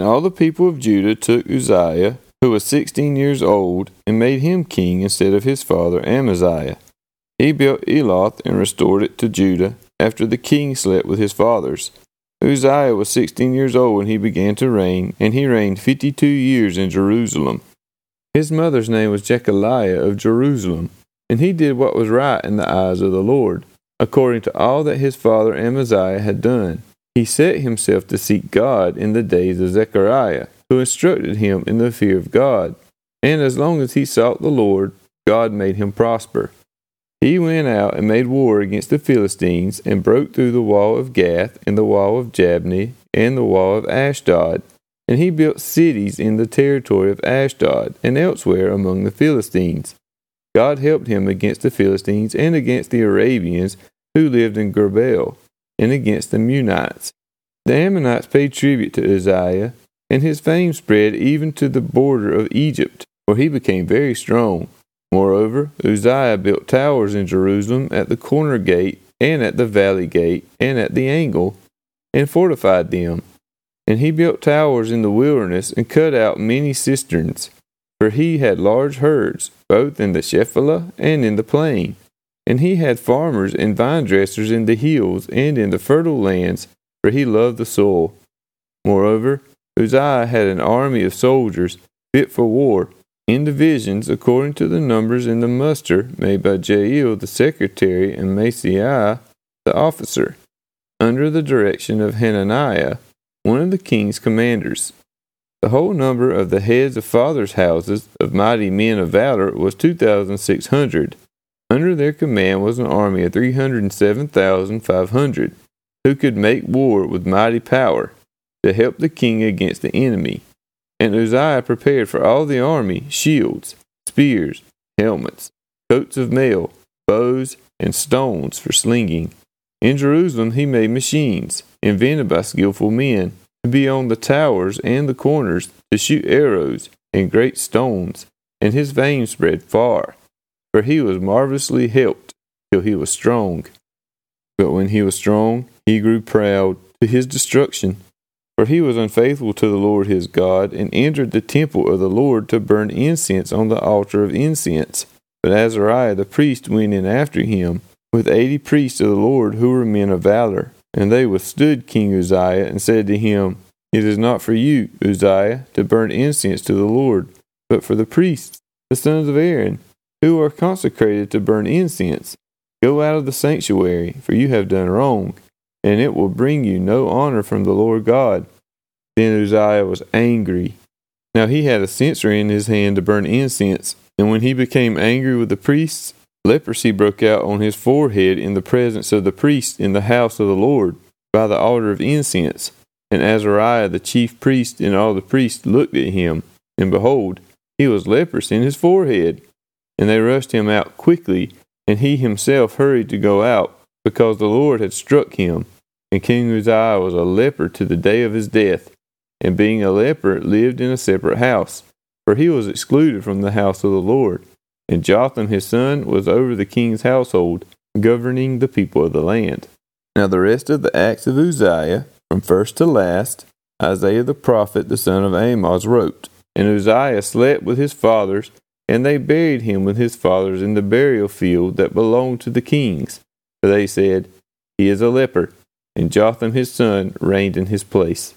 And all the people of Judah took Uzziah, who was sixteen years old, and made him king instead of his father Amaziah. He built Eloth and restored it to Judah, after the king slept with his fathers. Uzziah was sixteen years old when he began to reign, and he reigned fifty two years in Jerusalem. His mother's name was Jecoliah of Jerusalem, and he did what was right in the eyes of the Lord, according to all that his father Amaziah had done. He set himself to seek God in the days of Zechariah, who instructed him in the fear of God. And as long as he sought the Lord, God made him prosper. He went out and made war against the Philistines, and broke through the wall of Gath, and the wall of Jabneh, and the wall of Ashdod. And he built cities in the territory of Ashdod, and elsewhere among the Philistines. God helped him against the Philistines and against the Arabians who lived in Gurbaal, and against the Meunites. The Ammonites paid tribute to Uzziah, and his fame spread even to the border of Egypt, for he became very strong. Moreover, Uzziah built towers in Jerusalem at the corner gate, and at the valley gate, and at the angle, and fortified them. And he built towers in the wilderness, and cut out many cisterns, for he had large herds, both in the Shephelah and in the plain. And he had farmers and vine dressers in the hills and in the fertile lands, for he loved the soil. Moreover, Uzziah had an army of soldiers fit for war in divisions according to the numbers in the muster made by Jeiel the secretary and Maaseiah the officer, under the direction of Hananiah, one of the king's commanders. The whole number of the heads of fathers' houses of mighty men of valor was two thousand six hundred. Under their command was an army of three hundred and seven thousand five hundred, who could make war with mighty power, to help the king against the enemy. And Uzziah prepared for all the army shields, spears, helmets, coats of mail, bows, and stones for slinging. In Jerusalem he made machines, invented by skilful men, to be on the towers and the corners, to shoot arrows and great stones, and his fame spread far. For he was marvelously helped till he was strong. But when he was strong, he grew proud to his destruction. For he was unfaithful to the Lord his God, and entered the temple of the Lord to burn incense on the altar of incense. But Azariah the priest went in after him, with eighty priests of the Lord who were men of valor. And they withstood King Uzziah, and said to him, It is not for you, Uzziah, to burn incense to the Lord, but for the priests, the sons of Aaron, who are consecrated to burn incense. Go out of the sanctuary, for you have done wrong and it will bring you no honor from the Lord God. Then Uzziah was angry. Now he had a censer in his hand to burn incense, and when he became angry with the priests, leprosy broke out on his forehead in the presence of the priests in the house of the Lord, by the altar of incense. And Azariah the chief priest and all the priests looked at him, and behold, he was leprous in his forehead. And they rushed him out quickly, and he himself hurried to go out because the Lord had struck him. And King Uzziah was a leper to the day of his death, and being a leper, lived in a separate house, for he was excluded from the house of the Lord. And Jotham his son was over the king's household, governing the people of the land. Now the rest of the acts of Uzziah, from first to last, Isaiah the prophet, the son of Amoz, wrote. And Uzziah slept with his fathers, and they buried him with his fathers in the burial field that belonged to the kings. For they said, He is a leper, and Jotham his son reigned in his place.